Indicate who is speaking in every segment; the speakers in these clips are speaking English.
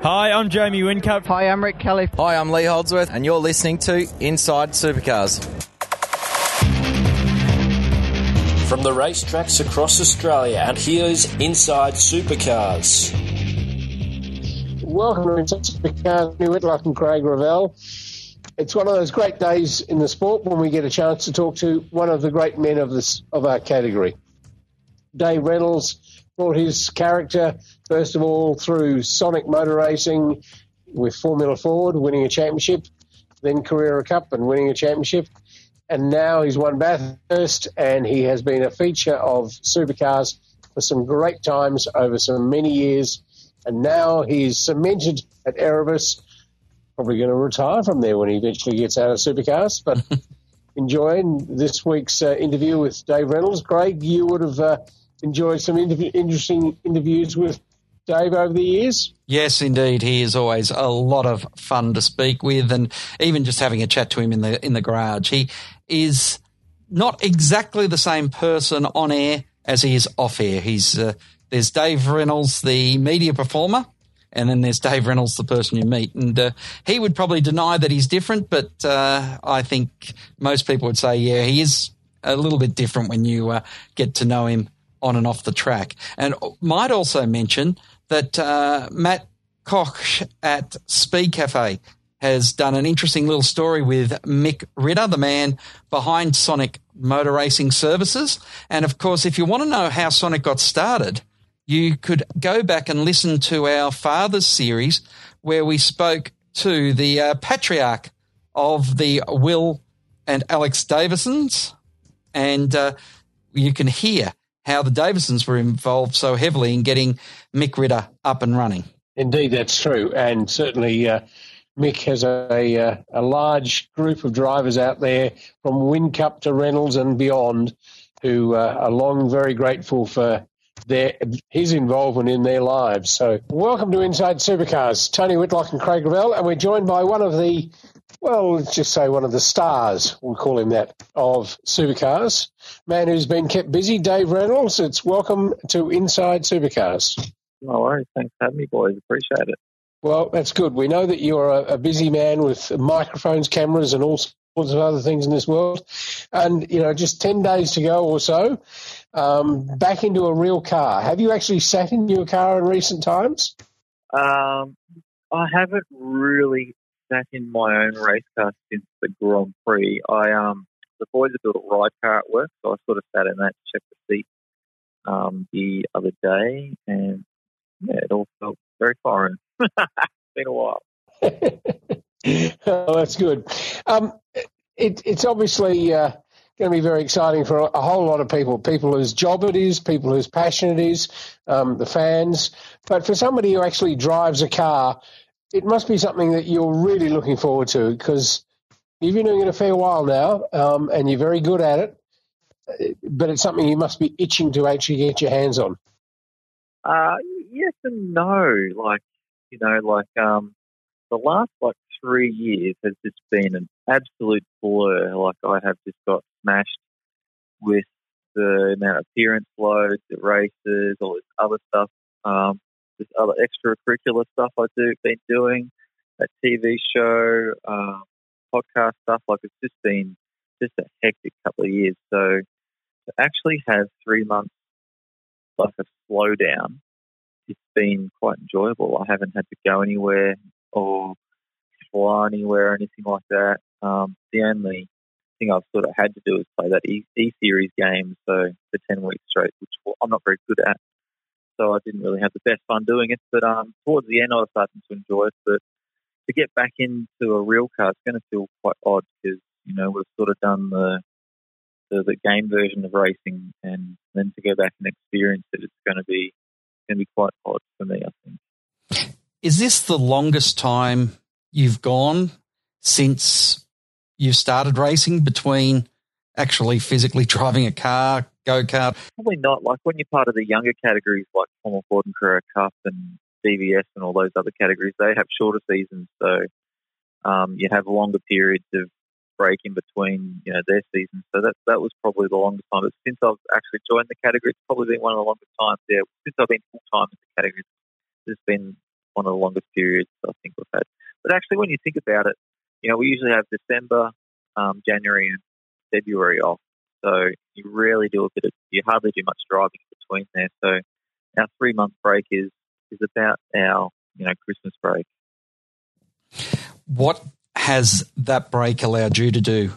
Speaker 1: Hi, I'm Jamie Whincup.
Speaker 2: Hi, I'm Rick Kelly.
Speaker 3: Hi, I'm Lee Holdsworth, and you're listening to Inside Supercars.
Speaker 4: From the racetracks across Australia, and here's Inside Supercars.
Speaker 5: Welcome to Inside Supercars, New Whitlock and Craig Revell. It's one of those great days in the sport when we get a chance to talk to one of the great men of this of our category. Dave Reynolds brought his character, first of all, through Sonic Motor Racing with Formula Ford, winning a championship, then Carrera Cup and winning a championship. And now he's won Bathurst and he has been a feature of supercars for some great times over some many years. And now he's cemented at Erebus, probably going to retire from there when he eventually gets out of supercars. But enjoying this week's uh, interview with Dave Reynolds. Greg, you would have uh, enjoyed some interview, interesting interviews with Dave over the years.
Speaker 6: Yes, indeed. He is always a lot of fun to speak with, and even just having a chat to him in the in the garage. He is not exactly the same person on air as he is off air. He's uh, there's Dave Reynolds, the media performer, and then there's Dave Reynolds, the person you meet. And uh, he would probably deny that he's different, but uh, I think most people would say, yeah, he is a little bit different when you uh, get to know him on and off the track. And might also mention that uh, Matt Koch at Speed Cafe has done an interesting little story with Mick Ritter, the man behind Sonic Motor Racing Services. And of course, if you want to know how Sonic got started, you could go back and listen to our Fathers series where we spoke to the uh, patriarch of the Will and Alex Davisons. And uh, you can hear how the Davisons were involved so heavily in getting Mick Ritter up and running.
Speaker 5: Indeed, that's true. And certainly, uh, Mick has a, a, a, large group of drivers out there from Whincup to Reynolds and beyond who uh, are long very grateful for their his involvement in their lives. So, welcome to Inside Supercars. Tony Whitlock and Craig Revell, and we're joined by one of the well, let's just say one of the stars, we'll call him that, of supercars. Man who's been kept busy, Dave Reynolds. It's welcome to Inside Supercars.
Speaker 7: No worries. Thanks for having me, boys. Appreciate it.
Speaker 5: Well, that's good. We know that you're a, a busy man with microphones, cameras, and all sorts of other things in this world. And, you know, just 10 days to go or so, um, back into a real car. Have you actually sat in your car in recent times?
Speaker 7: Um, I haven't really sat in my own race car since the Grand Prix. I um the boys have built a ride car at work, so I sort of sat in that, checked the seat um, the other day, and yeah, it all felt very foreign. been a while.
Speaker 5: oh, that's good. Um, it, it's obviously uh, going to be very exciting for a, whole lot of people. People whose job it is, people whose passion it is, um, the fans. But for somebody who actually drives a car, it must be something that you're really looking forward to because you've been doing it a fair while now, um, and you're very good at it. But it's something you must be itching to actually get your hands on.
Speaker 7: Uh, yes and no. Like you know, like um, the last like three years has just been an absolute blur. Like I have just got smashed with the amount of appearance loads, the races, all this other stuff. Um, this other extracurricular stuff I do been doing, a TV show, um, podcast stuff. Like it's just been just a hectic couple of years. So to actually have three months like a slowdown, it's been quite enjoyable. I haven't had to go anywhere or fly anywhere or anything like that. Um, the only thing I've sort of had to do is play that E, e series game, so for ten weeks straight, which I'm not very good at so I didn't really have the best fun doing it. But um, towards the end, I was starting to enjoy it. But to get back into a real car, it's going to feel quite odd because you know we've sort of done the, the the, game version of racing, and then to go back and experience it, it's going to be going to be quite odd for me. I think.
Speaker 6: Is this the longest time you've gone since you started racing between actually physically driving a car, go kart?
Speaker 7: Probably not. Like when you're part of the younger categories like Formula Ford and Carrera Cup and DVS and all those other categories, they have shorter seasons. So um, you have longer periods of break in between, you know, their seasons. So that that was probably the longest time. But since I've actually joined the category, it's probably been one of the longest times. Yeah, since I've been full time in the category, it's been one of the longest periods I think we've had. But actually, when you think about it, you know, we usually have December, um, January, and February off. So you really do a bit of, you hardly do much driving between there. So our three month break is is about our you know Christmas break.
Speaker 6: What has that break allowed you to do?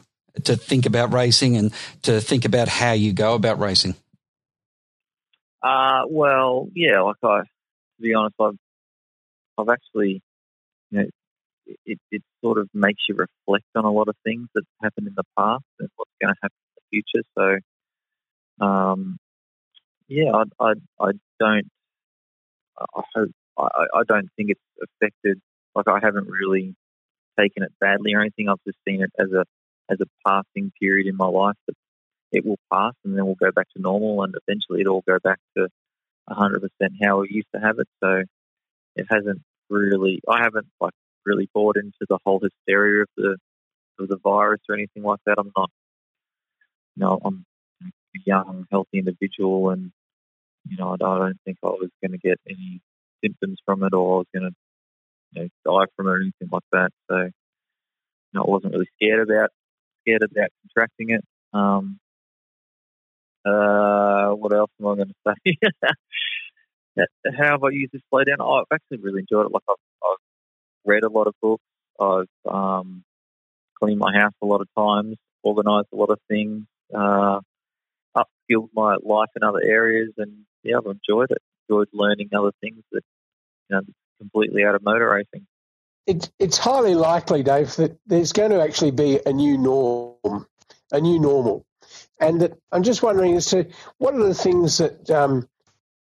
Speaker 6: To think about racing and to think about how you go about racing.
Speaker 7: Uh, well, yeah, like I, to be honest, I've, I've actually, you know, it, it sort of makes you reflect on a lot of things that happened in the past and what's going to happen future. So, um, yeah, I, I, I don't, I hope, I, I don't think it's affected. Like I haven't really taken it badly or anything. I've just seen it as a as a passing period in my life that it will pass and then we'll go back to normal and eventually it'll go back to 100% how we used to have it. So it hasn't really, I haven't like really bought into the whole hysteria of the of the virus or anything like that. I'm not, know, I'm a young, healthy individual and, you know, I don't think I was going to get any symptoms from it or I was going to you know, die from it or anything like that. So, you know, I wasn't really scared about scared about contracting it. Um, uh, what else am I going to say? How have I used this slow down? Oh, I've actually really enjoyed it. Like I've, I've read a lot of books. I've um, cleaned my house a lot of times, organised a lot of things, uh, upskilled my life in other areas, and yeah, I've enjoyed it. Enjoyed learning other things that you know completely out of motor racing.
Speaker 5: It's it's highly likely, Dave, that there's going to actually be a new norm, a new normal, and that I'm just wondering as to what are the things that um,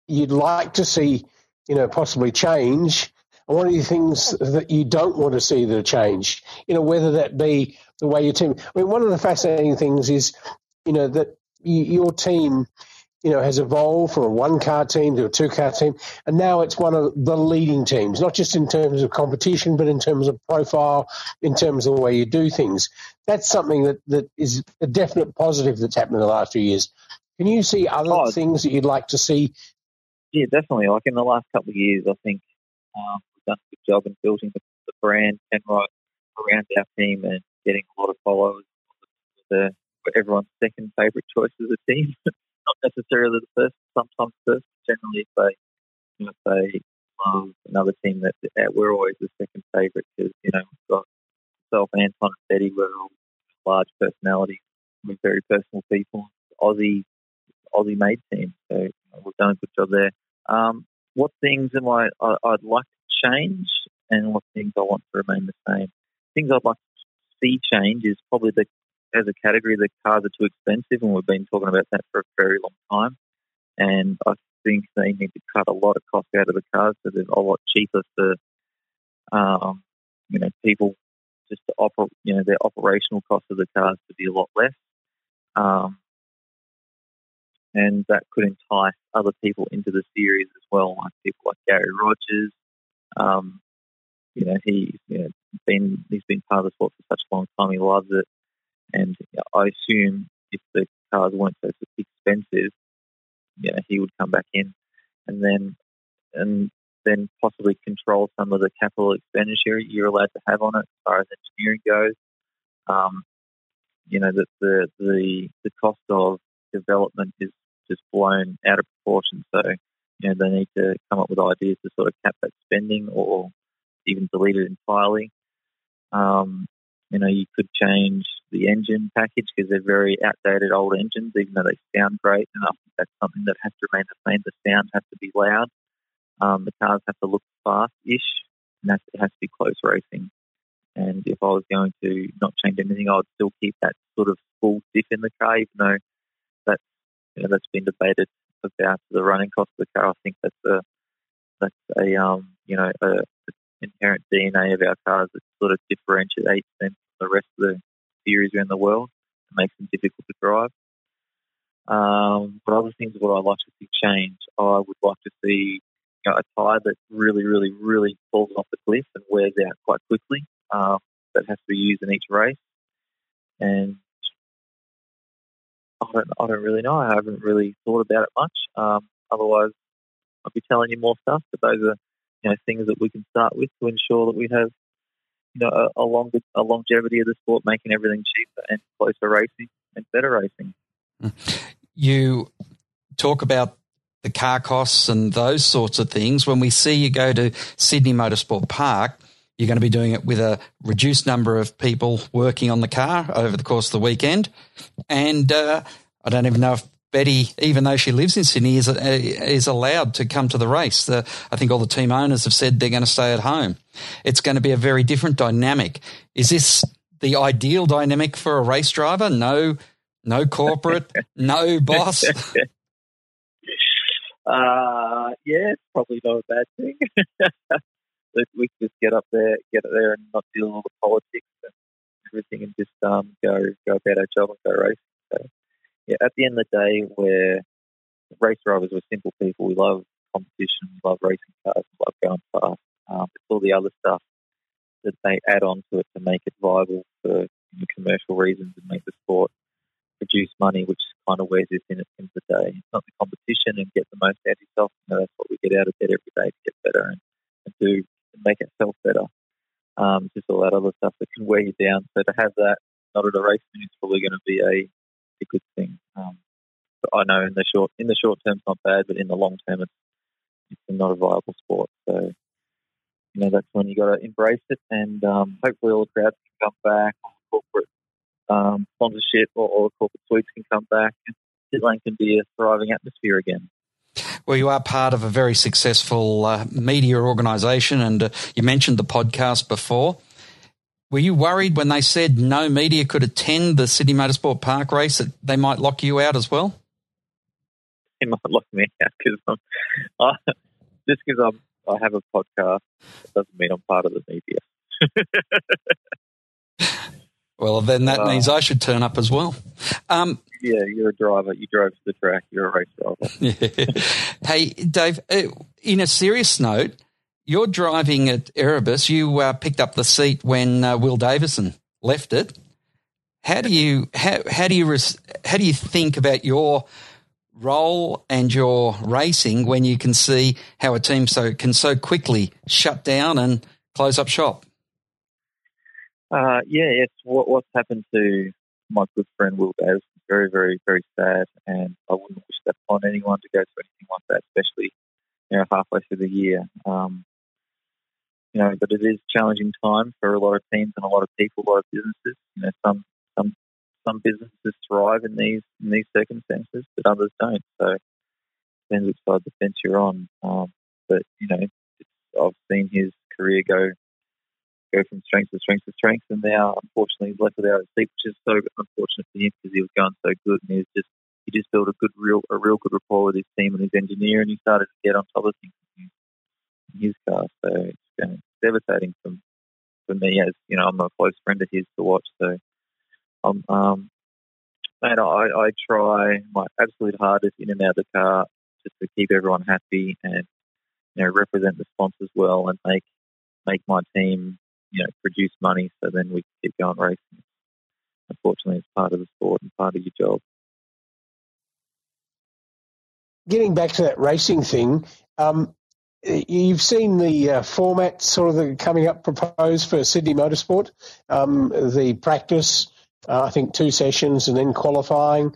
Speaker 5: you'd like to see, you know, possibly change, and what are the things that you don't want to see that change? You know, whether that be the way your team. I mean, one of the fascinating things is, you know, that you, your team you know, has evolved from a one car team to a two car team, and now it's one of the leading teams, not just in terms of competition, but in terms of profile, in terms of the way you do things. That's something that, that is a definite positive that's happened in the last few years. Can you see other oh, things that you'd like to see?
Speaker 7: Yeah, definitely. Like in the last couple of years, I think um, we've done a good job in building the, the brand Penrite around our team and getting a lot of followers. The, everyone's second favourite choice as a team. not necessarily the first, sometimes first. Generally, if they, you know, if they love another team, that, we're always the second favourite because you know we've got myself, Anton, and Betty. We're all large personalities. We're very personal people. Aussie, Aussie made team. So you know, we've done a good job there. Um, what things am I, I I'd like to change, and what things I want to remain the same? Things I'd like to see change is probably the as a category, the cars are too expensive, and we've been talking about that for a very long time. And I think they need to cut a lot of cost out of the cars so they're a lot cheaper for, um, you know, people just to operate, you know, their operational cost of the cars to be a lot less. Um, and that could entice other people into the series as well, like people like Garry Rogers. Um, you know, he's you know, been he's been part of the sport for such a long time. He loves it. And I assume if the cars weren't so expensive, you know, he would come back in, and then and then possibly control some of the capital expenditure you're allowed to have on it as far as engineering goes. Um, you know that the the the cost of development is just blown out of proportion. So you know they need to come up with ideas to sort of cap that spending or even delete it entirely. Um, you know, you could change the engine package because they're very outdated old engines, even though they sound great. And I think that's something that has to remain the same. The sound has to be loud. Um, the cars have to look fast-ish, and it has to be close racing. And if I was going to not change anything, I would still keep that sort of full diff in the car, even though that's you know, that's been debated about the running cost of the car. I think that's a that's a um, you know a inherent DNA of our cars that sort of differentiates them from the rest of the series around the world and makes them difficult to drive. Um, but other things what I'd like to see change, I would like to see you know, a tyre that really, really, really falls off the cliff and wears out quite quickly. Um, that has to be used in each race. And I don't, I don't really know. I haven't really thought about it much. Um, otherwise, I'd be telling you more stuff. But those are you know things that we can start with to ensure that we have you know a, a longer a longevity of the sport, making everything cheaper and closer racing and better racing.
Speaker 6: You talk about the car costs and those sorts of things. When we see you go to Sydney Motorsport Park, you're going to be doing it with a reduced number of people working on the car over the course of the weekend. And uh, I don't even know if Betty, even though she lives in Sydney, is is allowed to come to the race. The, I think all the team owners have said they're going to stay at home. It's going to be a very different dynamic. Is this the ideal dynamic for a race driver? No, no corporate, no boss.
Speaker 7: Uh, yeah, it's probably not a bad thing. we can just get up there, get it there, and not deal with all the politics and everything, and just um, go go about our job and go racing. At the end of the day, we're race drivers. We're simple people. We love competition, love racing cars, love going fast. Um, it's all the other stuff that they add on to it to make it viable for you know, commercial reasons and make the sport produce money, which kind of where us in at the end of the day. It's not the competition and get the most out of yourself. You know, that's what we get out of bed every day to get better and, and do and make ourselves better. Um, just all that other stuff that can wear you down. So to have that not at a race is probably going to be a, a good thing. Um, but I know in the short in the short term it's not bad, but in the long term it's it's not a viable sport. So you know that's when you got to embrace it, and um, hopefully all the crowds can come back. Corporate um, sponsorship or, all the corporate suites can come back. Pitland can be a thriving atmosphere again.
Speaker 6: Well, you are part of a very successful uh, media organisation, and uh, you mentioned the podcast before. Were you worried when they said no media could attend the Sydney Motorsport Park race that they might lock you out as well?
Speaker 7: They might lock me out because I'm just because I'm I have a podcast doesn't mean I'm part of the media.
Speaker 6: Well, then that uh, means I should turn up as well. Um,
Speaker 7: yeah, you're a driver. You drove to the track. You're a race driver.
Speaker 6: hey, Dave, uh, in a serious note, you're driving at Erebus. You uh, picked up the seat when uh, Will Davison left it. How do you how, how do you res, how do you think about your role and your racing when you can see how a team so can so quickly shut down and close up shop?
Speaker 7: Uh, yeah, it's what, what's happened to my good friend Will Davis is very, very, very sad, and I wouldn't wish that upon anyone to go through anything like that, especially you know halfway through the year. Um, you know, but it is challenging time for a lot of teams and a lot of people, a lot of businesses. You know, some some some businesses thrive in these in these circumstances, but others don't. So it depends which side of the fence you're on. Um, but you know, I've seen his career go go from strength to strength to strength. And now, unfortunately, he's left without a seat, which is so unfortunate for him because he was going so good and he just he just built a good, real, a real good rapport with his team and his engineer, and he started to get on top of things in his car. So it's been devastating for for me as you know I'm a close friend of his to watch. So um, um man, I, I try my absolute hardest in and out of the car just to keep everyone happy and you know represent the sponsors well and make make my team you know, produce money so then we can keep going racing. Unfortunately, it's part of the sport and part of your job.
Speaker 5: Getting back to that racing thing, um, you've seen the uh, format sort of the, coming up proposed for Sydney Motorsport, um, the practice, uh, I think two sessions and then qualifying,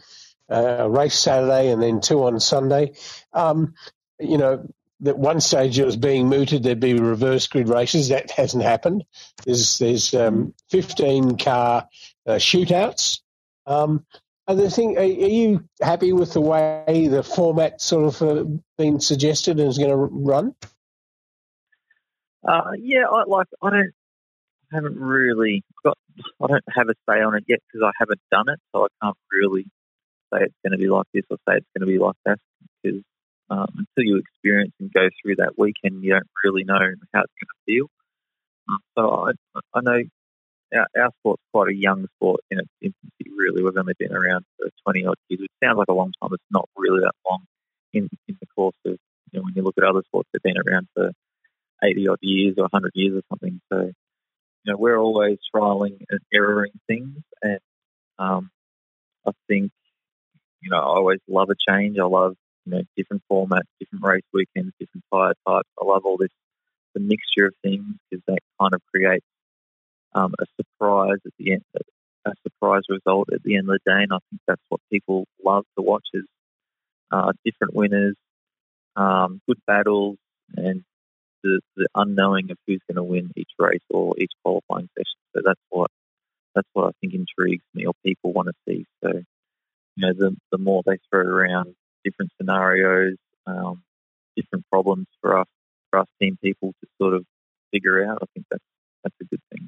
Speaker 5: uh, race Saturday and then two on Sunday. Um, you know, that one stage it was being mooted there'd be reverse grid races. That hasn't happened. There's there's um, 15 car uh, shootouts. Um, the thing, are, are, you happy with the way the format sort of uh, been suggested and is going to run?
Speaker 7: Uh, yeah, I like. I don't. I haven't really got. I don't have a say on it yet because I haven't done it, so I can't really say it's going to be like this or say it's going to be like that because um, until you experience and go through that weekend, you don't really know how it's going to feel. Um, so I, I know our, our sport's quite a young sport in its infancy, really. We've only been around for 20 odd years, which sounds like a long time. But it's not really that long in, in the course of, you know, when you look at other sports, they've been around for 80 odd years or 100 years or something. So, you know, we're always trialing and erroring things. And um, I think, you know, I always love a change. I love you know, different formats, different race weekends, different tyre types. I love all this the mixture of things because that kind of creates um, a surprise at the end, a surprise result at the end of the day. And I think that's what people love to watch is uh, different winners, um, good battles, and the, the unknowing of who's going to win each race or each qualifying session. So that's what that's what I think intrigues me or people want to see. So you know, the the more they throw around different scenarios, um, different problems for us for us team people to sort of figure out, I think that's that's a good thing.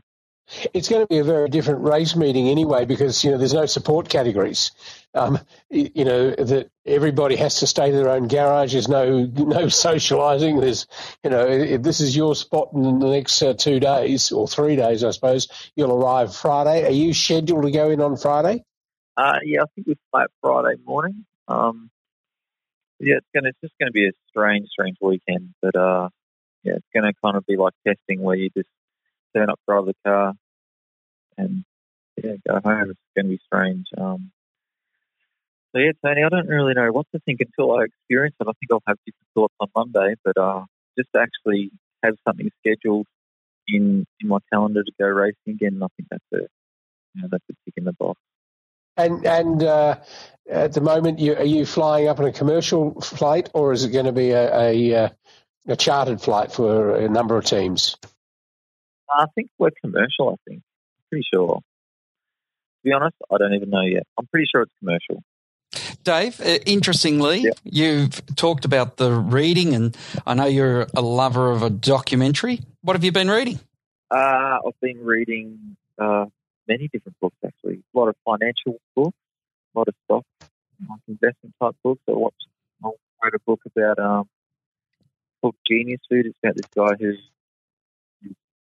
Speaker 5: It's going to be a very different race meeting anyway because you know there's no support categories. Um, you know that everybody has to stay to their own garage. There's no no socialising. There's you know if this is your spot in the next uh, two days or three days, I suppose you'll arrive Friday. Are you scheduled to go in on Friday?
Speaker 7: Uh, yeah, I think we fly Friday morning. Um, yeah, it's gonna it's just gonna be a strange, strange weekend. But uh, yeah, it's gonna kind of be like testing where you just turn up, drive the car, and yeah, go home. It's going to be strange. Um, so yeah, Tony, I don't really know what to think until I experience it. I think I'll have different thoughts on Monday, but uh, just to actually have something scheduled in in my calendar to go racing again, I think that's a you know, that's a tick in the box.
Speaker 5: And and uh, at the moment, you, are you flying up on a commercial flight, or is it going to be a, a, uh, a chartered flight for a number of teams?
Speaker 7: I think we're commercial. I think pretty sure. To be honest, I don't even know yet. I'm pretty sure it's commercial.
Speaker 6: Dave, uh, interestingly, yep. you've talked about the reading, and I know you're a lover of a documentary. What have you been reading?
Speaker 7: Uh, I've been reading uh, many different books, actually. A lot of financial books, a lot of stock, like investment type books. I watched, I read a book about um, book Genius Food. It's about this guy whose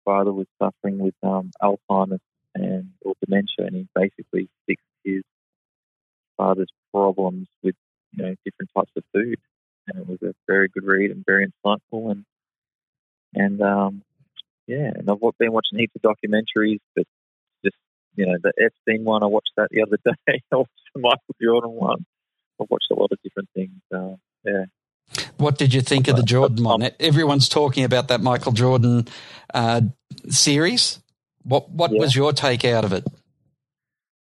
Speaker 7: father was suffering with um, Alzheimer's and or dementia, and he basically fixed his father's problems with you know different types of food, and it was a very good read and very insightful, and and um, yeah, and I've been watching heaps of documentaries, but just you know the Epstein one, I watched that the other day. I watched the Michael Jordan one. I've watched a lot of different things. Uh, yeah.
Speaker 6: What did you think of the Jordan one? Everyone's talking about that Michael Jordan uh, series. What what yeah. was your take out of it?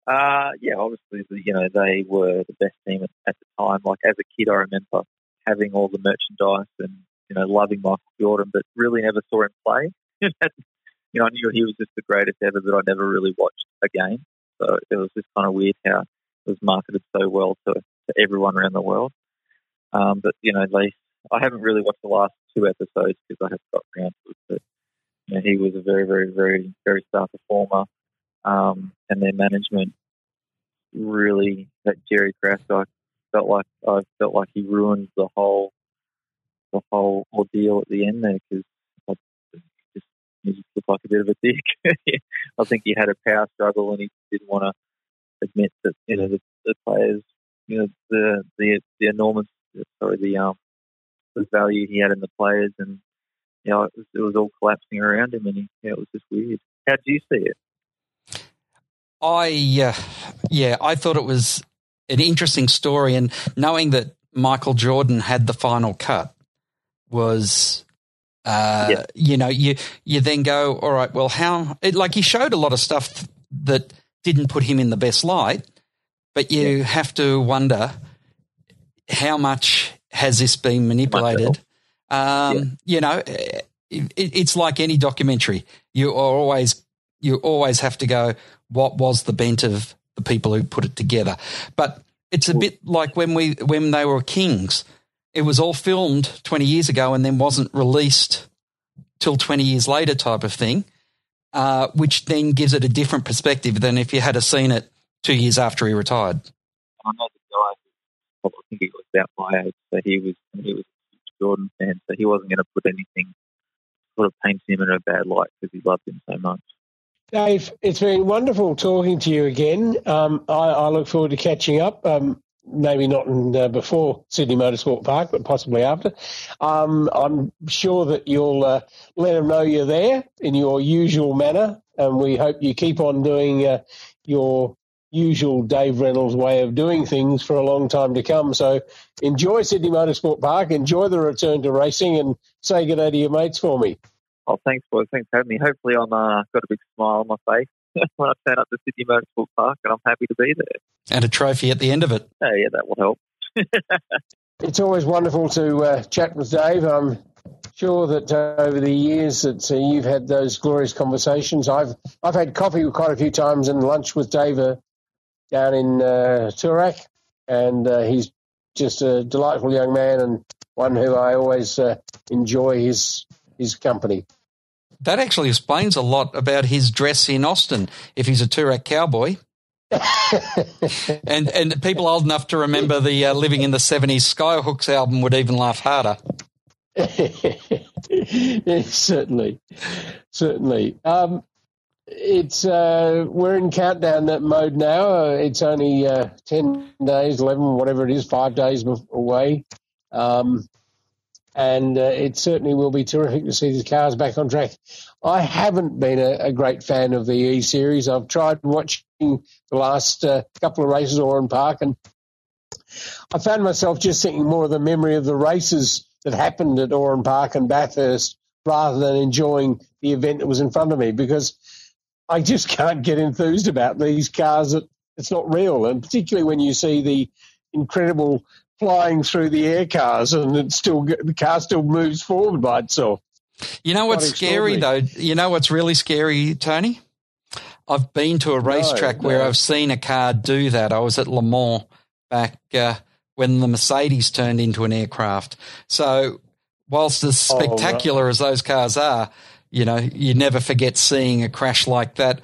Speaker 7: Uh, yeah, obviously, you know, they were the best team at, at, the time. Like as a kid, I remember having all the merchandise and you know loving Michael Jordan, but really never saw him play. you know, I knew he was just the greatest ever, but I never really watched a game. So it was just kind of weird how it was marketed so well to, to everyone around the world. Um, but you know, they I haven't really watched the last two episodes because I haven't got around to it. You know, he was a very, very, very, very star performer, um, and their management really that Jerry Krause guy felt like I felt like he ruined the whole the whole ordeal at the end there because he just looked like a bit of a dick. I think he had a power struggle and he didn't want to admit that you know the, the players, you know the the the enormous sorry the um the value he had in the players and you know, it was, it was all collapsing around him, and he, yeah, it was just weird. How do you see it?
Speaker 6: I, uh, yeah, I thought it was an interesting story, and knowing that Michael Jordan had the final cut was, uh, yeah. you know, you you then go, all right, well, how? It, like he showed a lot of stuff that didn't put him in the best light, but you yeah. have to wonder how much has this been manipulated um, yeah. You know, it, it's like any documentary. You are always you always have to go. What was the bent of the people who put it together? But it's a bit like when we when they were kings. It was all filmed twenty years ago and then wasn't released till twenty years later, type of thing. Uh, which then gives it a different perspective than if you had seen it two years after he retired.
Speaker 7: I know the guy. I think he was about my age, so he was he was Jordan fan, so he wasn't going to put anything sort of paint him in a bad light because he loved him so much.
Speaker 5: Dave, it's been wonderful talking to you again. Um, I, I, look forward to catching up. Um, maybe not in, uh, before Sydney Motorsport Park, but possibly after. Um, I'm sure that you'll uh, let them know you're there in your usual manner, and we hope you keep on doing uh, your usual Dave Reynolds way of doing things for a long time to come. So enjoy Sydney Motorsport Park, enjoy the return to racing, and say good day to your mates for me.
Speaker 7: Oh, thanks, boys. Thanks for having me. Hopefully, I'm uh, got a big smile on my face when I turn up to Sydney Motorsport Park, and I'm happy to be there.
Speaker 6: And a trophy at the end of it.
Speaker 7: Oh, yeah, that will help.
Speaker 5: It's always wonderful to uh, chat with Dave. I'm sure that uh, over the years that uh, you've had those glorious conversations. I've I've had coffee quite a few times and lunch with Dave uh, down in uh, Toorak, and uh, he's just a delightful young man and one who I always uh, enjoy his his company.
Speaker 6: That actually explains a lot about his dress in Austin. If he's a Toorak cowboy. and and people old enough to remember the uh, living in the seventies Skyhooks album would even laugh harder.
Speaker 5: yes, certainly, certainly. Um, it's uh, we're in countdown that mode now. It's only uh, ten days, eleven, whatever it is, five days away, um, and uh, it certainly will be terrific to see the cars back on track. I haven't been a, a great fan of the E series. I've tried watching the last uh, couple of races at Oran Park, and I found myself just thinking more of the memory of the races that happened at Oran Park and Bathurst rather than enjoying the event that was in front of me because I just can't get enthused about these cars that it's not real. And particularly when you see the incredible flying through the air cars and it still the car still moves forward by itself.
Speaker 6: You know what's scary though? You know what's really scary, Tony? I've been to a racetrack no, where. I've seen a car do that. I was at Le Mans back uh, when the Mercedes turned into an aircraft. So, whilst as spectacular oh, right. as those cars are, you know, you never forget seeing a crash like that.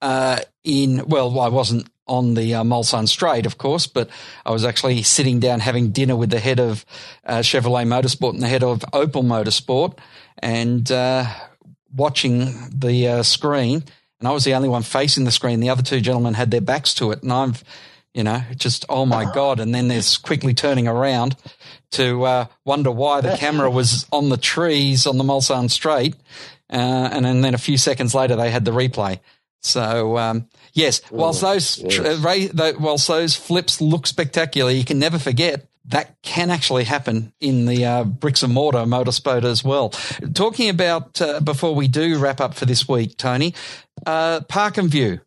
Speaker 6: Uh, in well, I wasn't on the uh, Mulsanne Straight, of course, but I was actually sitting down having dinner with the head of uh, Chevrolet Motorsport and the head of Opel Motorsport, and uh, watching the uh, screen. And I was the only one facing the screen. The other two gentlemen had their backs to it, and I've you know, just oh my god! And then there's quickly turning around to uh, wonder why the camera was on the trees on the Mulsanne Straight, uh, and, and, then a few seconds later they had the replay. So um, yes, whilst those yes. whilst those flips look spectacular, you can never forget that can actually happen in the uh, bricks and mortar motorsport as well. Talking about uh, before we do wrap up for this week, Tony, uh, Park and View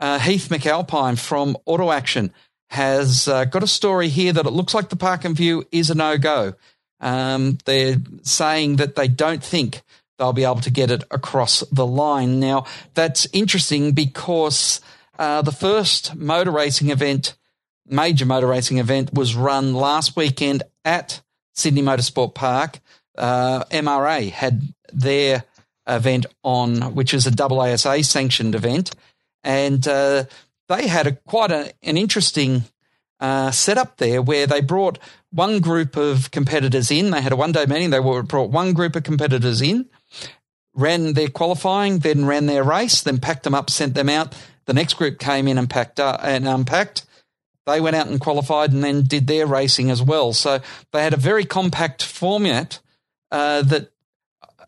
Speaker 6: uh, Heath McAlpine from Auto Action has uh, got a story here that it looks like the park and view is a no go. Um, they're saying that they don't think they'll be able to get it across the line. Now, that's interesting because uh, the first motor racing event, major motor racing event, was run last weekend at Sydney Motorsport Park. Uh, MRA had their event on, which is a AASA sanctioned event and uh, they had a quite a, an interesting uh, setup there where they brought one group of competitors in. They had a one day meeting. They brought one group of competitors in, ran their qualifying, then ran their race, then packed them up, sent them out. The next group came in and packed up and unpacked. They went out and qualified and then did their racing as well. So they had a very compact format uh, that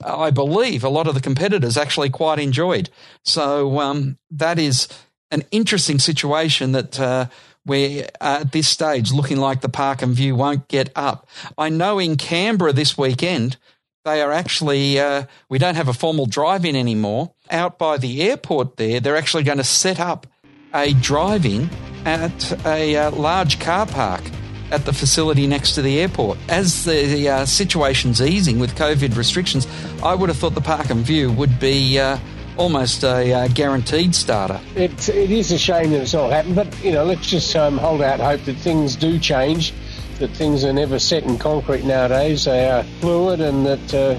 Speaker 6: I believe a lot of the competitors actually quite enjoyed. So um, that is an interesting situation that uh, we're at this stage looking like the Park and View won't get up. I know in Canberra this weekend they are actually uh, we don't have a formal drive-in anymore. Out by the airport there, they're actually going to set up a drive-in at a uh, large car park at the facility next to the airport. As the uh, situation's easing with COVID restrictions, I would have thought the Park and View would be uh, almost a uh, guaranteed starter.
Speaker 5: It, it is a shame that it's not happened, but you know, let's just um, hold out hope that things do change. That things are never set in concrete nowadays; they are fluid, and that uh,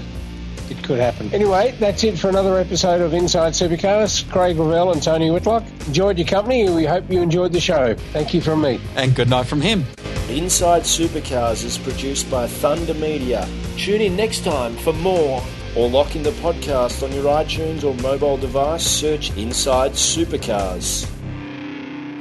Speaker 5: it could happen. Anyway, that's it for another episode of Inside Supercars. Craig Revell and Tony Whitlock enjoyed your company, we hope you enjoyed the show. Thank you from me,
Speaker 6: and good night from him.
Speaker 4: Inside Supercars is produced by Thunder Media. Tune in next time for more, or lock in the podcast on your iTunes or mobile device. Search Inside Supercars.